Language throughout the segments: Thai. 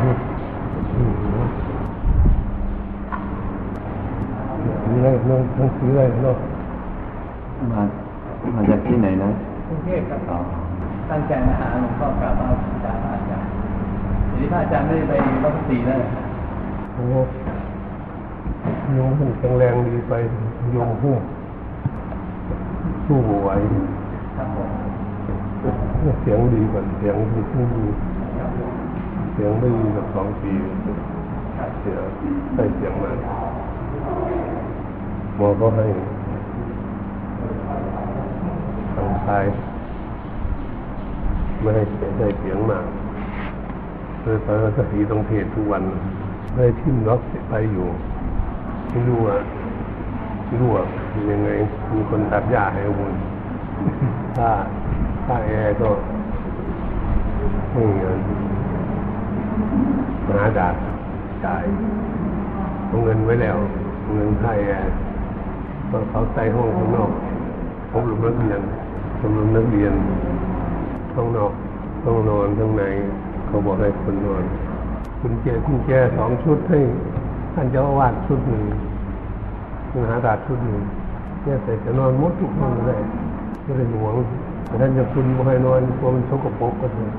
ครับนี่ไงหนังหนังสืออะไรเนาะมา มาจากที่ไหนนะกรุงเทพครับตั้งใจมาหาหลวงพ่อกราบมาบูชาพระอาจารย์ทีนี้พระอาจารย์ไม่ได้ไปวัดพระศรีแล้วโอ้โยมมันแข็งแรงดีไปโยมหู้สู้ไหวเสียงดีกว่าเสียงดีสู้ดี เสียงไม่ดีกับสองปีเสียใส่เสียงมาหมอก็ให้ทางซ้ายไม่ให้เสียงได้เสียงมาเลยตอนนั้นก็สีต้องเทศทุกวันเลยทิ่มล็อกไปอยู่ไม่รู้ว่าไม่รู้ว่ายังไงมีคนตัดหญ้าให้บุญถ้าถ้าแอร์ก็ไม่เงิน หาดาดจ่ายเอาเงินไว้แล้วเอาเงินค่าแอร์ก็เขาใส่ห้องข้างนอกห้องหลุมนักเรียนชมรมนักเรียนห้องนอกห้องนอนข้างในเขาบอกให้คนนอนคุณแจคุณแจสองชุดให้ท่านเจ้าอาวาสชุดหนึ่งมหาดาดชุดหนึ่งเนี่ยใส่จะนอนหมดทุกห้องเลยก็เลยหวงแต่ท่านจะคุณบ่ให้นอนกลัวมันสกปรกก็เลย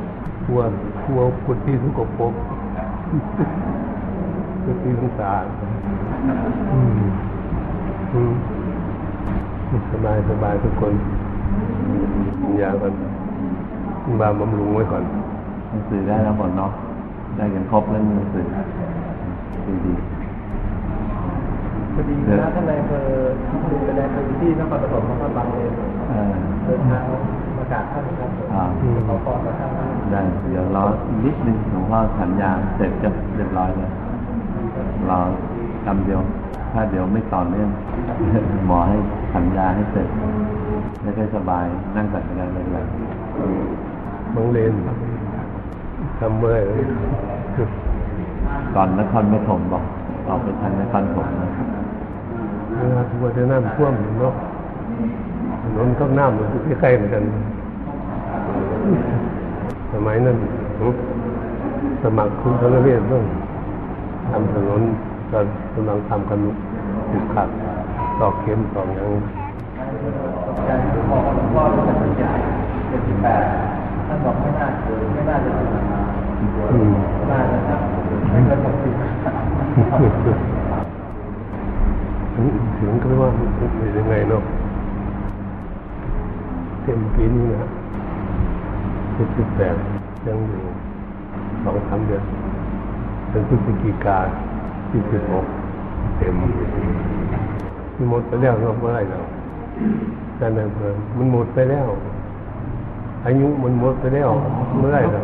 กลัวกลัวกุฏิสกปรกกุฏิสงสารอืมอืมสบายสบายทุกคนกินยาก่อนกินบาบำรุงไว้ก่อนหนังสือได้แล้วหมดเนาะได้กันครบเล่มหนังสือดีดีพอดีนะท่านนายอำเภอดูแลในพื้นที่นครปฐมนครบาลเองเออเดินทางมา กราบท่านครับผมอ่าขอพรกับท่านนะได้เดี๋ยวรออีกนิดนึงหลวงพ่อสัญญาเสร็จก็เรียบร้อยเลยรอคำเดียว ถ้าเดี๋ยวไม่ต่อเนื่องหมอให้สัญญาให้เสร็จไม่ค่อยสบายนั่งสัญญาเลยเลยบางเลนทำเมื่อยเลยก่อนนครปฐมบอกออกไปทางนครปฐมนะเวลาทัวร์จะน้ำท่วมเนาะถนนก็น้ำมันที่ใกล้ๆเหมือนกัน สมัยนั้นหึสมัครคุณธนเวศต้องทำถนนก็กำลังทำกันติดขัดตอกเข็มตอกอย่างอาจารย์หลวงพ่อหลวงพ่อท่านสัญญาเจ็ดสิบแปดท่านบอกไม่น่าเกิดไม่น่าจะถึงอืมน่าจะครับไม่เกินหกสิบถึงก็ว่าเป็นยังไงเนาะเต็มปีนี้นะ เจ็ดสิบแปดยังอยู่สองสามเดือนเป็นพฤศจิกาที่สิบหกเต็มมันหมดไปแล้วเนาะเมื่อไหรแล้วการเดินเพลินมันหมดไปแล้ว อายุมันหมดไปแล้วเมื่อไหรแล้ว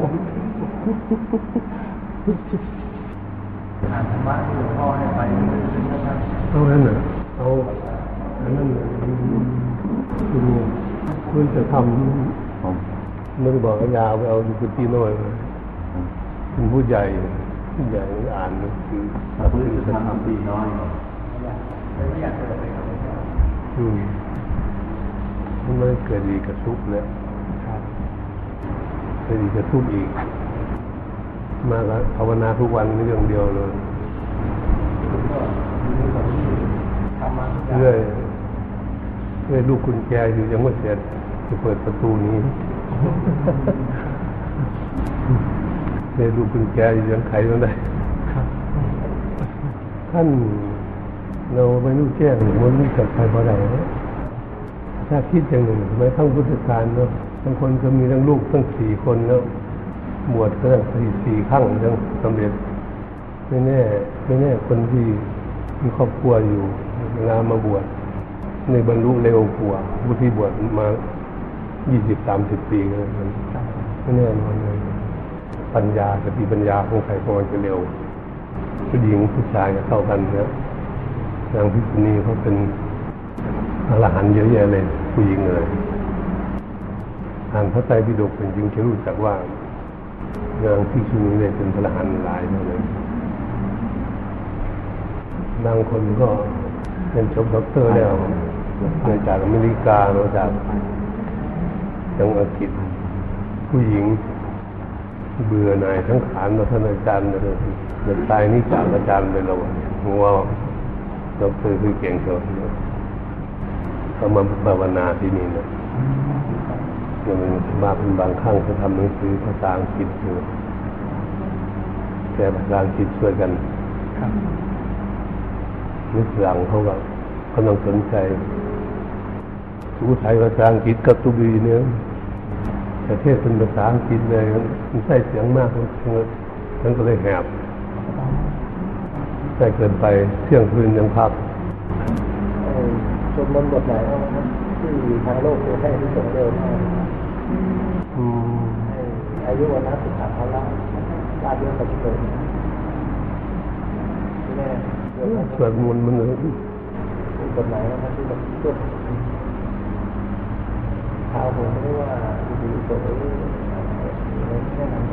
อ่านธรรมะที่หลวงพ่อให้ไปนะครับเอาอันนั้นน่ะเอาอันนั้นน่ะคุณคุณจะทำผม ไม่ได้บอกว่ายาวไปเอาดูกุฏิน้อยมาเป็นผู้ใหญ่ผู้ใหญ่อ่านหนังสือพระพุทธธรรมปีน้อยไม่อยากเกิดเลยครับอืมมันไม่เกิดดีกับทุกข์แล้วเกิดดีกับทุกข์อีก มาแล้วภาวนาทุกวันนี่เรื่องเดียวเลยทำมาทุกอย่างเรื่อยเรื่อยลูกกุญแจอยู่ยังไม่เสร็จจะเปิดประตูนี้ เรื่อยลูกกุญแจอยู่ยังไขไม่ได้ท่านเราไม่รู้แจ้งมันไม่จับไปเพราะอะไรนะถ้าคิดอย่างหนึ่งไม่ทั้งพุทธการเนาะบางคนก็มีทั้งลูกทั้งสี่คนแล้วบวชก็ตั้งสี่สี่ครั้งทั้งสำเร็จไม่แน่ไม่แน่คนที่มีครอบครัวอยู่เวลามาบวชในบรรลุเร็วกว่าผู้ที่บวชมา ยี่สิบสามสิบปีก็มันไม่แน่นอนเลย ปัญญาสติปัญญาของใครของมันจะเร็วผู้หญิงผู้ชายก็เท่ากันนะอย่างพิษุณีเขาเป็นอรหันต์เยอะแยะเลยผู้หญิงเลยอ่านพระไตรปิฎกเป็นจริงจะรู้จักว่าอย่างพิษุณีเนี่ยเป็นพระอรหันต์หลายเลยบางคนก็เป็นจบด็อกเตอร์แล้วมาจากอเมริกามาจาก จังอังกฤษผู้หญิง เบื่อหน่ายทั้งขานมาท่านอาจารย์เลยเด็กตายนี่จากอาจารย์ไปแล้วหัวเราเคยคือเก่งเขาเขามาภาวนาที่นี่นะมันมาเป็นบางครั้งเขาทำหนังสือภาษาอังกฤษอยู่แต่ภาษาอังกฤษช่วยกันครับนึกหลังเขาก็กำลังสนใจผู้ไทยภาษาอังกฤษกับตุบีเนี่ย ประเทศเป็นภาษาอังกฤษเลยมันใส่เสียงมากมันก็เลยแหบใส่เกินไปเที่ยงคืนยังพักเอ่อสวดมนต์บทไหนที่ทางโลกเผยแพร่ที่ส่งเร็วมากอายุวันนะสุขภาละลาเรื่องปฏิเสธที่แน่เดี๋ยวมันสวดมนต์มันเลยบทไหนบ้างครับที่แบบ ช่วยข่าวผมไม่ได้ว่าดีๆตัวเองแค่นั้น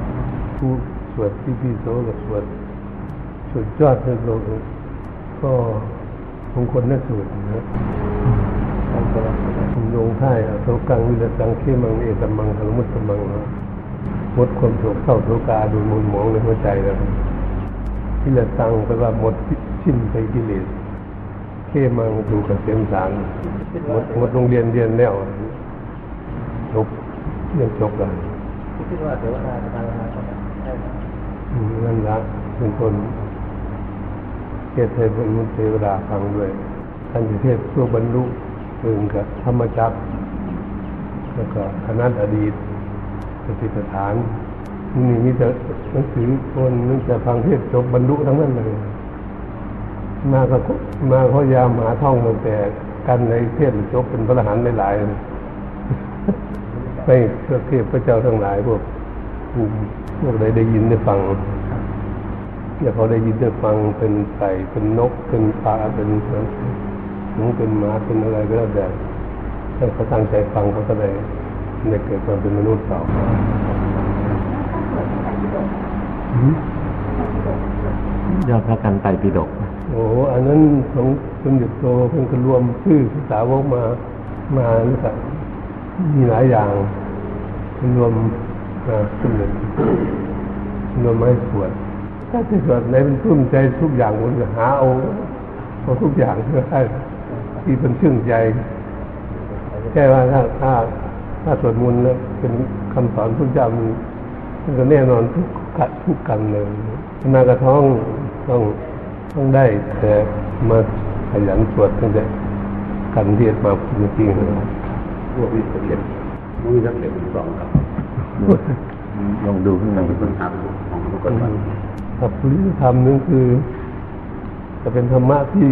ผู้สวดที่พี่โสกับสวดสุดยอดเลยโลกก็มงคลน่าสวดนะทำตัวลงท้ายโศกังวิรตังเขมังเอตมังหังมุตตมังนะหมดความโศกเศร้าโศกาดูมุนหมองในหัวใจแล้ววิรตังแปลว่าหมดสิ้นไปกิเลสเขมังดูกระเกษมสารหมดหมดโรงเรียนเรียนแล้ว จบเรียนจบแล้วคิดว่าเดี๋ยวนาจะมาแล้วนะใช่ไหมอืมนั่นละเป็นคนเทศให้บรรลุเทวดาฟังด้วยท่านจะเทศเพื่อบรรลุถึงกับธรรมจักรแล้วก็คณะอดีตปฏิปทานนี่มีแต่หนังสือคนนึกจะฟังเทศจบบรรลุทั้งนั้นเลย มาก็มาเขายามหาท่องตั้งแต่กันในเทศจบเป็นพระอรหันต์หลายๆ ไม่เพื่อเทพพระเจ้าทั้งหลายพวกอืมพวกใดได้ยินได้ฟังอย่าเขาได้ยินได้ฟังเป็นไก่เป็นนกเป็นปลาเป็นหนูเป็นหมาเป็นอะไรก็แล้วแต่ถ้าเขาตั้งใจฟังเขาก็ได้ได้เกิดมาเป็นมนุษย์ต่ออืมยอดพระกันไตรปิฎกโอ้อันนั้นของคุณหยุดโตเพิ่งก็รวมชื่อภาษาวกมามาแล้วก็ มีหลายอย่างรวมมาขึ้นหนึ่งรวมมาให้สวดถ้าจะสวดไหนเป็นทุ่มใจทุกอย่างมันจะหาเอาเอาทุกอย่างก็ได้ที่เป็นชื่นใจแค่ว่าถ้าถ้าถ้าสวดมนต์แล้วเป็นคำสอนพระเจ้ามันมันก็แน่นอนทุกกะทุกกันเลยนากระท้องต้องต้องได้แต่มาขยันสวดตั้งแต่กันเทียดมาจริงๆเลย พวกวิสเก็ตวิสเก็ตสองครับลองดูข้างในเป็นหาของทุกคนว่ากับปริยธรรมนั่นคือ จะเป็นธรรมะที่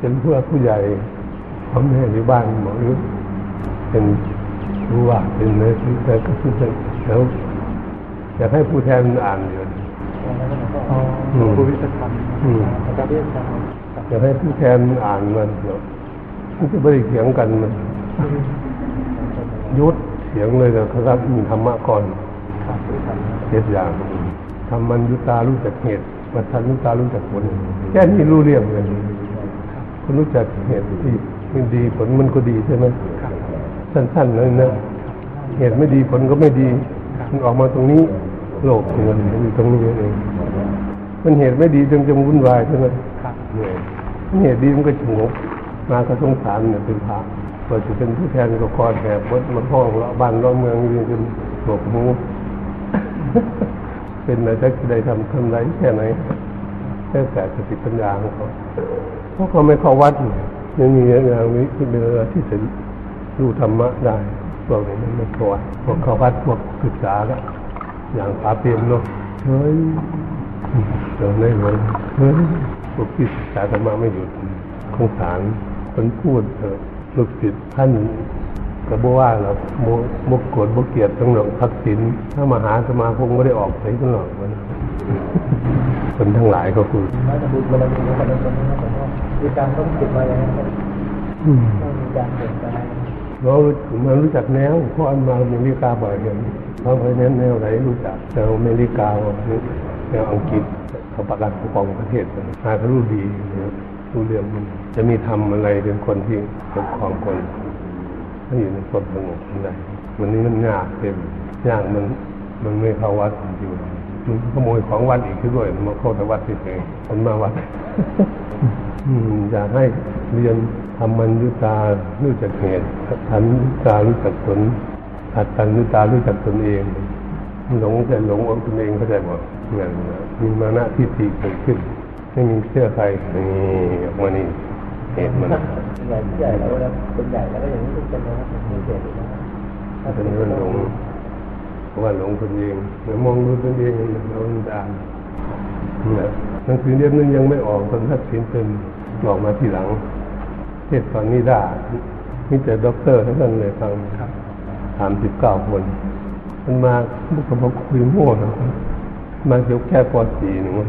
เป็นเพื่อผู้ใหญ่พ่อแม่หรือบ้านหมอหรือเป็นรู้ว่าเป็นเนื้อที่แต่ก็คือแล้วอยากให้ผู้แทนอ่านอยู่อ๋อผู้วิสธรรมอืมอาจารย์เรียกกันอยากให้ผู้แทนอ่านมันเดี๋ยวมันจะไม่ได้เถียงกันมัน ยุดเถียงเลยแต่เขารับมีธรรมะก่อนครับผู้ทำเจ็ดอย่างทำมันยุตารู้จักเหตุปัทันยุตารู้จักผล แค่นี้รู้เรื่องเลยคนรู้จักเหตุที่มันดีผลมันก็ดีใช่ไหมสั้นๆเลยนะเหตุไม่ดีผลก็ไม่ดีมันออกมาตรงนี้โลกมันอยู่ตรงนี้เองมันเหตุไม่ดีจึงจะวุ่นวายใช่ไหมครับเนี่ยมันเหตุดีมันก็สงบมาก็สงสารเนี่ยเป็นพระ เปิดจะเป็นผู้แทนก็คอยแหบวัดมันห้องละบ้านละเมืองอยู่จนหลบหมูเป็นอะไรจะได้ทำทำไรแค่ไหนแค่แต่สติปัญญาของเขาเพราะเขาไม่เข้าวัดยังมีอย่างนี้ที่เป็นอที่จะรู้ธรรมะได้พวกนี้มันไม่เข้าวัดพวกเข้าวัดพวกศึกษาก็อย่างปาเปียมเนาะเฮ้ยเดี๋ยวได้เลยเฮ้ยพวกที่ศึกษาธรรมะไม่หยุดสงสารคนพูดเออ ลูกศิษย์ท่านก็บอกว่าเราโมโมโกรธโมเกลียดต้องหลงทักษิณถ้ามหาสมาคงไม่ได้ออกไปตลอดมันคนทั้งหลายก็คือแล้วจะบุญบารมีของคนนั้นคนนี้ผมว่ามีการต้องติดมาอย่างนั้นต้องมีการเปลี่ยนแปลงเรามันรู้จักแนวเพราะอันมาอเมริกาบ่อยเห็นเขาไปแนวแนวไหนรู้จักแนวอเมริกาแนวอังกฤษเขาประกันปกครองประเทศกันอาเขารู้ดีนะครับ รู้เรื่องมันจะมีทำอะไรเป็นคนที่ปกครองคนให้อยู่ในความสงบได้วันนี้มันยากเต็มยากมันมันไม่เข้าวัดอยู่มันขโมยของวัดอีกด้วยมาเข้าแต่วัดเฉยๆมันมาวัดอยากให้เรียนธรรมัญญุตารู้จักเหตุทันยุตารู้จักผลอัตตัญญุตารู้จักตนเองหลงแต่หลงอาตนเองก็ได้หมดเงี้ยมีมานะทิฏฐิเกิดขึ้น ไม่มีเชื่อใครนี่ออกมานี่เหตุมันใหญ่ใหญ่แล้วนะเป็นใหญ่แล้วก็อย่างนี้ทุกคนนะครับมีเหตุนะครับถ้าเป็นเรื่องหลงเพราะว่าหลงตนเองเมื่อมองดูตนเองเราตามเนี่ยหนังสือเล่มนึงยังไม่ออกตอนทัดสินเป็นออกมาทีหลัง เทศตอนนี้ได้มีแต่ด็อกเตอร์ทั้งนั้นเลยฟังสามสิบเก้าคน มันมาบุกกบอกคุยโง่นะ มาเกี่ยวแค่ปอสี่หนึ่งวัน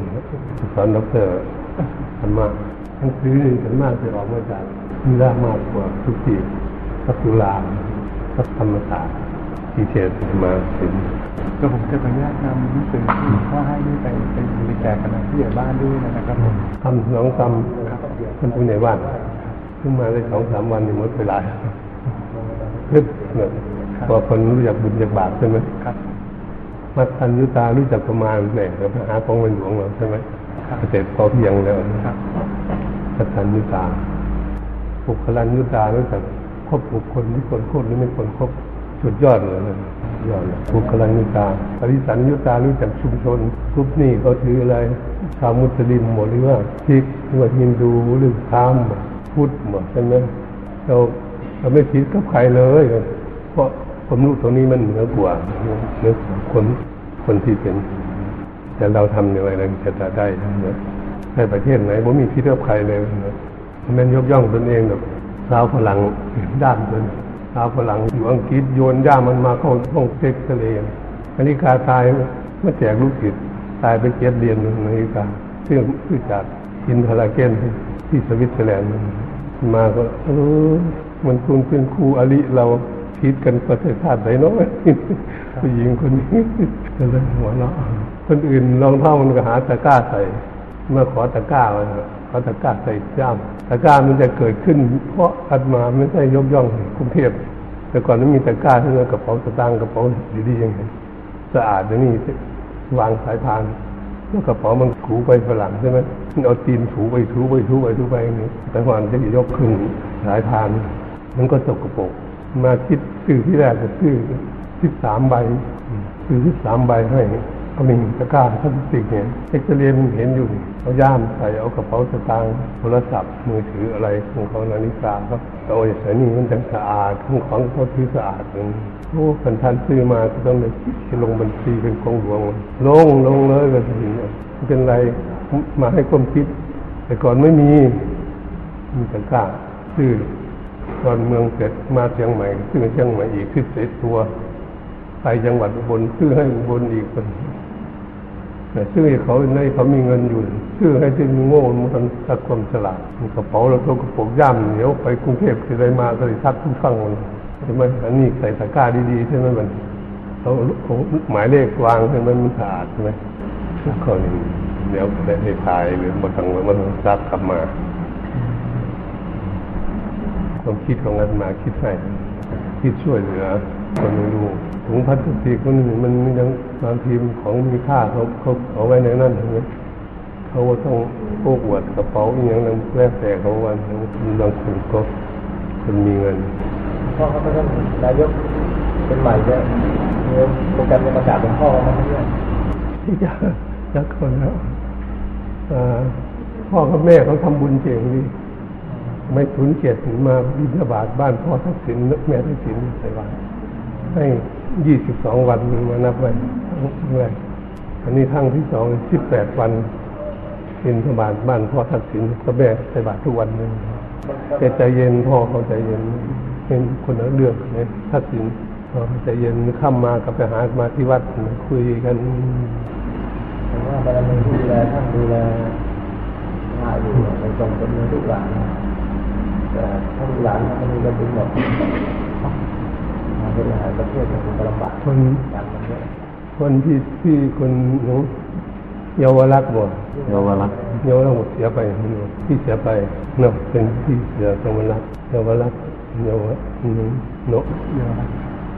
สอนด็อกเตอร์ธรรมะหนังสือนี่ส่วนมากจะออกมาจากมีรามากกว่าทุกทีสักจุฬาสักธรรมศาสตร์ที่เขตมาถึงก็ผมจะขออนุญาตนำหนังสือที่หลวงพ่อให้นี่ไปเป็นบริจาคกับผู้ใหญ่บ้านด้วยนะครับผมทำน้องทำมันผู้ในบ้านเพิ่งมาได้สองสามวันนี่หมดเวลาลึกเนี่ยพอคนรู้จักบุญจากบาปใช่ไหมครับ มัทันยุตารู้จักประมาณแหล่งกับหาของมันหลวงเราใช่ไหมเกษตรพอเพียงแล้วครับมัทันยุตาบุคลันยุตารู้จักครบบุคคลที่ควรคบหรือไม่ควรครบสุดยอดเลยนะยอดเลยบุคลันยุตาปริสันยุตารู้จักชุมชนกรุ๊ปนี่เขาถืออะไรชาวมุสลิมหมดหรือว่าซิกหรือว่าฮินดูหรือพราหมณ์พุทธหมดใช่ไหมเราเราไม่ผิดกับใครเลย เพราะความรู้ตรงนี้มันเหนือกว่าเหนือกว่าคน คนที่เป็น แต่เราทำอย่างไรเราจะได้นะในประเทศไหนผมมีพิษกับใครเลยนะมันยกย่องตนเองแบบสาวฝรั่งด้านตนสาวฝรั่งอยู่อังกฤษโยนย่ามันมาเข้าห้องเซ็กทะเลอเมริกาตายเมื่อแจกลูกศิษย์ตายไปเจ็ดเดือนอเมริกาซึ่งคือจากอินทราเกนที่สวิตเซอร์แลนด์มาก็เออมันคุณเป็นครูอลิเราคิดกันประเทศชาติไหนเนาะ ผู้หญิงคนนี้ก็เลยหัวเราะคนอื่นรองเท้ามันก็หาตะกร้าใส่เมื่อขอตะกร้ามาขอตะกร้าใส่ย่ามตะกร้ามันจะเกิดขึ้น เพราะอัดมาไม่ใช่ยกย่องกรุงเทพแต่ก่อนนั้นมีตะกร้าที่เรากระเป๋าสตางค์กระเป๋าดีๆย่างนี้สะอาดอย่นี้วางสายพานแล้วกระเป๋ามันถูไปฝรั่งใช่ไหมเอาตีนถูไปถูไปถูไปถูไปอย่างนี้แต่ก่อนจะยกขึ้นสายพาน มันก็สกปรกมาคิดซื้อที่แรกก็ซื้อ สิบสามใบซื้อสิบสามใบให้เอาหนึ่งตะกร้าพลาสติกเนี่ยเอ็กซเรย์มันเห็นอยู่เอาย่ามใส่เอากระเป๋าสตางค์โทรศัพท์มือถืออะไรของเขานาฬิกาครับโอ้ยแต่นี่มันจังสะอาดของของเขาถือสะอาดเลยโอ้คนท่านซื้อมาก็ต้องเลยคิดลงบัญชีเป็นของหลวงลงลงเลยก็ถึงไม่เป็นไรมาให้ความคิด แต่ก่อนไม่มีมีตะกร้าซื้อตอนเมืองเสร็จมาเชียงใหม่ซื้อเชียงใหม่อีกซื้อเสร็จตัว ไปจังหวัดอุบลซื้อให้อุบลอีกคนแต่ซื้อให้เขาในเขามีเงินอยู่ซื้อให้ที่มีโง่มันทักความฉลาดกระเป๋าเราตัวกระปุกย่ำเหนียวไปกรุงเทพจะได้มาก็เลยทักทุกฟังมันใช่ไหมอันนี้ใส่ตะกร้าดีๆใช่ไหมมันเขาหมายเลขวางให้มันมันสะอาดใช่ไหมเขานี่เดี๋ยวได้ให้ถ่ายหรือมาทางมาทางซักกลับมาความคิดของอาตมาคิดให้ คิดช่วยเหลือคนไม่รู้ถุงพลาสติกคนนี้มันยังบางทีมันของมีค่าเขาเขาเอาไว้ในนั้นใช่ไหมเขาก็ต้องโอ้อวดกระเป๋าอหย่างนั้นแล้วแต่เขาวันบางคนก็คนมีเงินพ่อเขาเป็นนายกเป็นใหม่เนี่ยมีโปรแกรมจะประกาศเป็นพ่อเขาไหมเนี่ยที่จะจะคนแล้วอ่าพ่อกับแม่เขาทำบุญเก่งดี ไม่ทุนเกียรติมาบิณฑบาตบ้านพ่อทักษิณแม่ทักษิณใส่บาตรให้ยี่สิบสองวันมานับไว้ทั้งแรกอันนี้ทั้งที่สองสิบแปดวันบิณฑบาตบ้านพ่อทักษิณกับแม่ใส่บาตรทุกวันหนึ่งแกใจเย็นพ่อเขาใจเย็นเป็นคนละเรื่องเนี่ยทักษิณพ่อใจเย็นข้ามมากับไปหามาที่วัดคุยกันผมว่าบารมีที่ดูแลท่านดูแลง่ายอยู่ในตรงเป็นมือลูกหลา นแต่ถ้าลูกหลานมันมีกระตุ้นหมดมาบริหารประเทศมันคงลำบากคนการมันเยอะคนที่ที่คนหนูเยาวรักษ์บ่เยาวรักษณ์เยาวรักษ์หมดเสียไปที่เสียไปเนาะเป็นที่เสียสมรักษ์เยาวรักษ์เยาวเนาะเดี๋ยว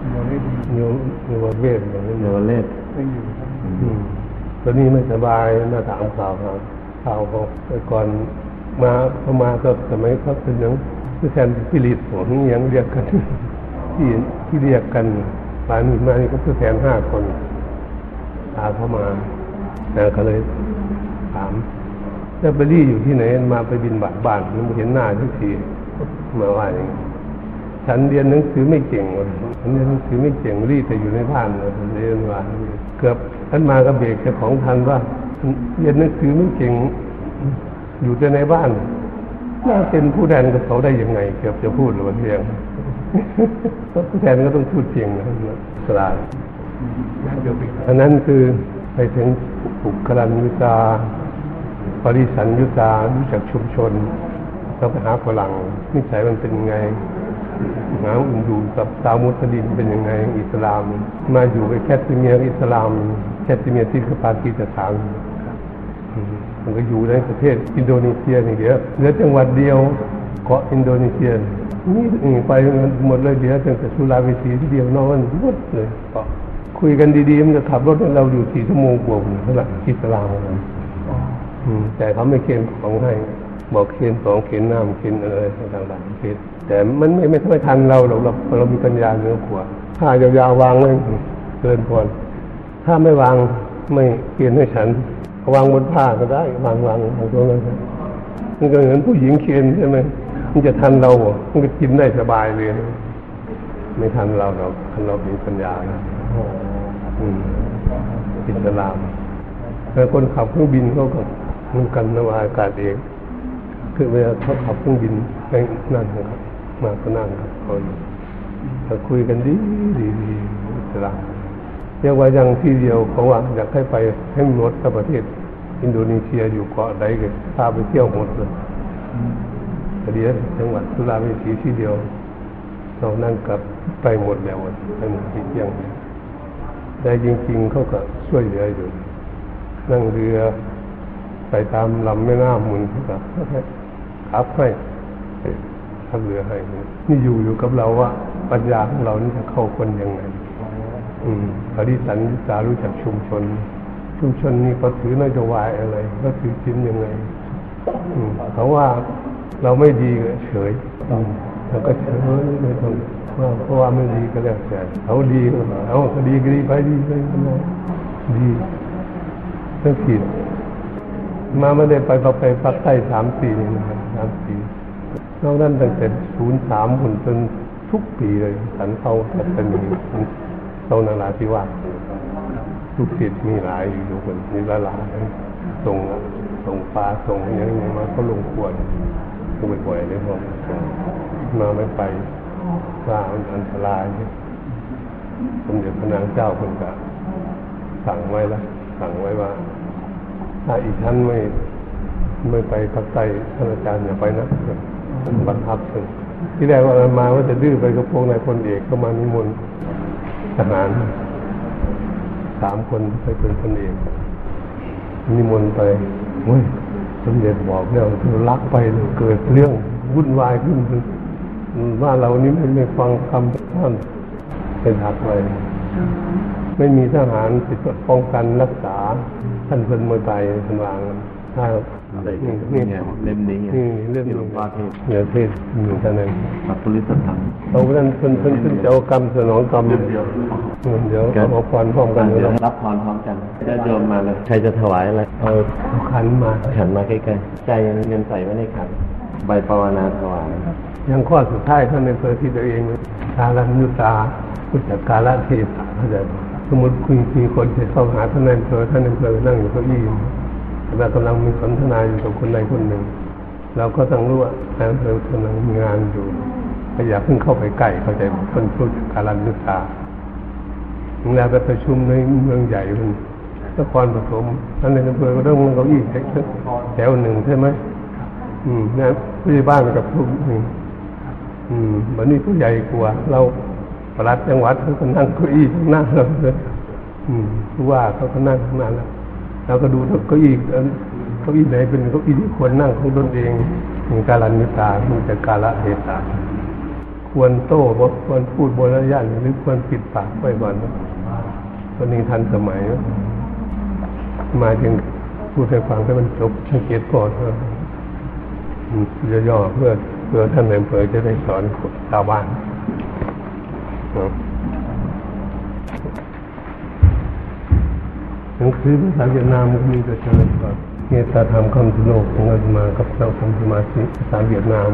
เดี๋ยวได้ดีเยาวเยาวเวทอย่างนี้เยาวเลศเยังอยู่ครับอืมตอนนี้ไม่สบายมาถามข่าวครับข่าวของแต่ก่อน มาเขามาก็สมัยเขาเป็นหยังคือแทนพิริตผมยังเรียกกันที่ที่เรียกกันป่านี้มานี่ก็คือแทนห้าคนตาเข้ามาแต่ก็เลยถามแล้วไปรี่อยู่ที่ไหนมาไปบินบาทบ้านยังไม่เห็นหน้าทุกทีมาว่าอย่างนี้ฉันเรียนหนังสือไม่เก่งเลยฉันเรียนหนังสือไม่เก่งรี่แต่อยู่ในบ้านเลยเรียนว่าเกือบท่านมากับเบรกเจ้าของทันว่าเรียนหนังสือไม่เก่ง อยู่แต่ในบ้านน่าเป็นผู้แทนกับเขาได้ยังไง เกือบจะพูดหรือว่าเพียงผู้แทนก็ต้องพูดจริงนะสลายอันนั้นคือไปถึงปุกรัญยุตาปริสันยุตารู้จักชุมชนเราไปหาฝรั่งนิสัยมันเป็นยังไงหาอุนดูกับซาวมุสลิมเป็นยังไงอิสลาม มาอยู่กับแคทริเมียอิสลามแคทริเมียที่คือปากีสถาน มันก็อยู่ในประเทศอินโดนีเซียนี่เดียวเหลือจังหวัดเดียวเกาะอินโดนีเซียนี่ไปหมดเลยเหลือตั้งแต่สุราเวสีที่เดียวนอนหมดเลยเกาะคุยกันดีๆมันจะขับรถเราอยู่สี่ชั่วโมงกว่าเท่าไหร่อิสลามนะแต่เขาไม่เคนของให้บอกเคนของเคนน้ำเคนอะไรต่างๆเคนแต่มันไม่ไม่ไม่ทันเราหรอกเราเรามีปัญญาเนือกว่าถ้ายาวๆวางไว้เกินพอถ้าไม่วางไม่เปลี่ยนให้ฉัน วางบนผ้าก็ได้วางวางวางตรงนั้นมันก็เหมือนผู้หญิงเคียนใช่ไหมมันจะทันเรามันก็กินได้สบายเลยนะไม่ทันเราเราทันเรามีปัญญานะอืมอิสลามแล้วคนขับเครื่องบินเขาก็มือนกันนวาอากาศเองคือเวลาเขาขับเครื่องบินไปนั่นครับ มาก็นั่งครับเขาอยแต่คุยกันดีดีดีอิสลาม เรียกว่ายังที่เดียวเขาว่าอยากให้ไปให้หมดกับประเทศ อินโดนีเซียอยู่เกาะใดก็พาไปเที่ยวหมดเลยแต่เดียวจังหวัดสุราษฎร์ธานีที่เดียวเรานั่งกลับไปหมดแล้วไปหมดที่เที่ยงแต่จริงๆเขาก็ช่วยเหลืออยู่ นั่งเรือไปตามลำแม่น้ำมุนเขาก็ขับให้ขับเรือให้นี่อยู่อยู่กับเราว่าปัญญาของเรานี่จะเข้าคนยังไง ปริสันนิสารู้จักชุมชน ชุมชนนี้เขาถือนโยบายอะไร ก็ถือชิ้นยังไงอืมเขาว่าเราไม่ดีก็เฉยเราก็เฉยไม่ต้องว่าเพราะว่าไม่ดีก็แล้วแต่เขาดีก็เอาดีก็ดีไปดีไปดีต้องผิดมาไม่ได้ไปไปปักใต้สามปีนี่นะครับสามปีนอกนั้นตั้งแต่ศูนย์สามหุ่นจนทุกปีเลยสันเขาจะเป็นเท่านาราธิวาสลูกศิษย์มีหลายอยู่ทุกคนมีละหลายส่งส่งปลาส่งอย่างนี้มาก็ลงควรก็บ่อยๆเลยพอมาไม่ไปว่ามันอันตรายสมเด็จพระนางเจ้าคนก็สั่งไว้ล้วสั่งไว้ว่า ถ้าอีกท่านไม่ไม่ไปภาคใต้ท่านอาจารย์อย่าไปนะบังคับถึงที่แรกว่ามาว่าจะดื้อไปกับพวกนายพลเอกก็มานิมนต์ ทหารสามคนไปเป็นพลเอกนิมนต์ไปเฮ้ยสมเด็จบอกแล้วคือรักไปเลยเกิดเรื่องวุ่นวายขึ้นว่าเรานี้ไม่ไม่ฟังคำท่านเป็นหักไปไม่มีทหารติดป้องกันรักษาท่านเพิ่นมวยไปท่านวางถ้า นี่นี่นี่เล่มนี้นี่เรื่องที่หลวงพ่อเทศเนื้อเทศหนึ่งเท่านั้นสัพพุริสตังเอาเรื่องเพิ่นเพิ่นเพิ่นจะเอากรรมสนองกรรมเดี๋ยวเดี๋ยวเอาพรพร้อมกันเดี๋เดี๋ยยววรับพรพร้อมกันญาติโยมมาเลยใครจะถวายอะไรเอาเอาขันมาขันมาใกล้ๆใจเงินใส่ไว้ในขันใบภาวนาถวายยังข้อสุดท้ายท่านในเพื่อที่ตัวเองกาลันยุตาพุทธกาลเทศะเข้าใจไหมสมมติคุณมีคนจะเข้าหาท่านในอำเภอท่านในอำเภอนั่งอยู่เก้าอี้ เรากำลังมีสนทนาอยู่กับคนใดคนหนึ่ง เราก็ต้องรู้ว่าท่านอำเภอกำลังมีงานอยู่ก็อย่าเพิ่งเข้าไปใกล้เข้าใจคนพุทธกาลันยุตาเวลาไปประชุมในเมืองใหญ่มันนครปฐมท่านในอำเภอก็ต้องเก้าอี้แถวหนึ่งใช่ไหมอืมนะผู้ใหญ่บ้านกับผู้หนึ่งอืมวันนี้ผู้ใหญ่กว่าเราประหลัดจังหวัดเขาก็นั่งเก้าอี้ข้างหน้าเราเลยอืมผู้ว่าเขาก็นั่งข้างหน้าเรา เราก็ดูเก้าอี้เก้าอี้ไหนเป็นเก้าอี้ที่ควรนั่งของตนเองมีการันนิตามีแต่กาละเทศะควรโต้บ่ควรพูดบนระยะหรือควรปิดปากไว้ก่อนนะเอนนี้ทันสมัย มาถึงพูดให้ฟังให้มันจบสังเกตก่อนว่าย่อๆเพื่อเพื่อท่านในอำเภอจะได้สอนชาวบ้านเหนังสือภาษาเวียดนามก็มีแต่เจริญว่าเมตตาธรรมคำสุโลกของอาตมากับเจ้าคำสมาธิภาษาเวียดนาม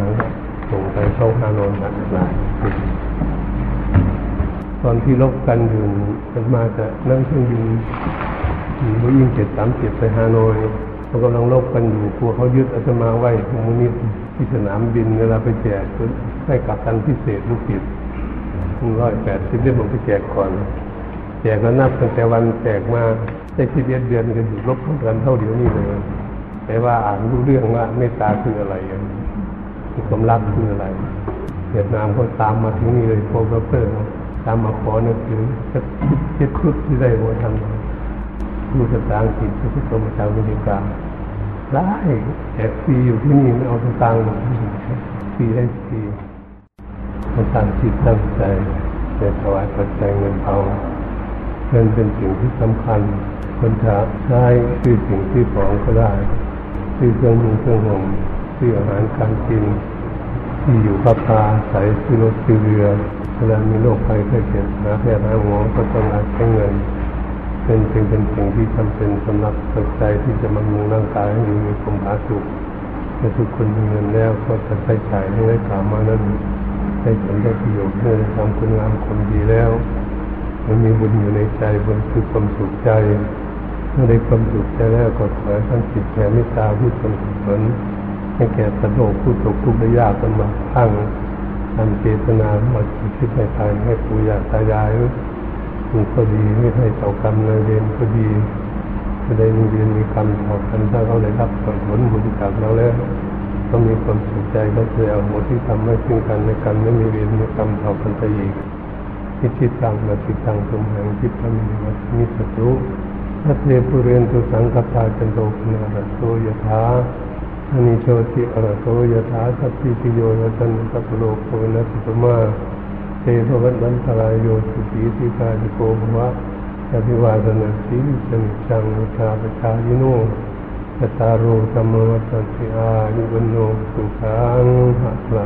ส่งไปเข้าฮานอยหลายหลายตอนที่ลบกันอยู่อาตมาจะนั่งเครื่องบินบูยิงเจ็ดสามเจ็ดไปฮานอยเขากำลังลบกันอยู่กลัวเขายึดอาตมาไว้คอมมิวนิสต์ที่สนามบินเวลาไปแจกให้กับตันพิเศษลูกศิษย์ร้อยแปดสิบเล่มผมไปแจกก่อน กก็นับตั้งแต่วันแจกมาได้สิบเอ็ดเดือนกันอยู่ลบกันเท่าเดียวนี้เลยแต่ว่าอ่านรู้เรื่องว่าเมตตาคืออะไรความรักคืออะไรเวียดนามก็ตามมาถึงนี่เลยโปรเฟอร์ตามมาขอหนังสือสักเจ็ดชุดที่ได้ว่าทำดูภาษาอังกฤษที่กรมประชาวิทยาได้แจกฟรีอยู่ที่นี่ไม่เอาสตางค์ฟรีได้ฟรีมันตั้งจิตตั้งใจจะถวายปัจจัยเงินทอง เงินเป็นสิ่งที่สำคัญคนจะใช้ซื้อสิ่งที่ของก็ได้ซื้อเครื่องมือเครื่องห่มซื้ออาหารการกินที่อยู่พักพาใส่ซื้อรถซื้อเรือเวลามีโรคภัยไข้เจ็บหาแพทย์หาหมอก็ต้องอาใช้เงินเป็นสิ่งเป็นสิ่งที่จำเป็นสำหรับปัจจัยที่จะบำรุงร่างกายให้อยู่มีความผาสุกแต่ทุกคนมีเงินแล้วก็จะใช้จ่ายให้ได้กล่าวมานั้นได้ผลได้ประโยชน์เมื่อทำคุณงามความดีแล้ว มันมีบุญอยู่ในใจบุญคือความสุขใจเมื่อได้ความสุขใจแล้วก็ขอให้ท่านจิตแผ่เมตตาผู้สมผลให้แก่สัตว์โลกผู้ตกทุกข์ได้ยากกันมาทั้งทำเจตนาหมดคิดในทางให้ปู่ย่าตายายคุณก็ดีไม่ให้เจ้ากรรมนายเวรก็ดีไม่ได้มีเวรมีกรรมต่อกันถ้าเขาได้รับผลบุญจากเราแล้วต้องมีความสุขใจก็จะเอาหมดที่ทำให้ซึ่งกันในกันไม่มีเวรมีกรรมต่อกันไปอีก ทิจิตังมาติตังสมหังจิตธรรมิวัตมิสตุทัตเตปุเรนตุสังกปาจันโตปนารโสยถาอานิโชติอรโสยถาสัพพิติโยยตันสัพโลกโคนัสตุมาเตภวัตวันตรายโยสุขีติกาจิโกภวะอภิวาสนาสีสนิจังุทาปชายิโนตตารโรธรรมวัตติอายุวันโนสุขังหัตถะ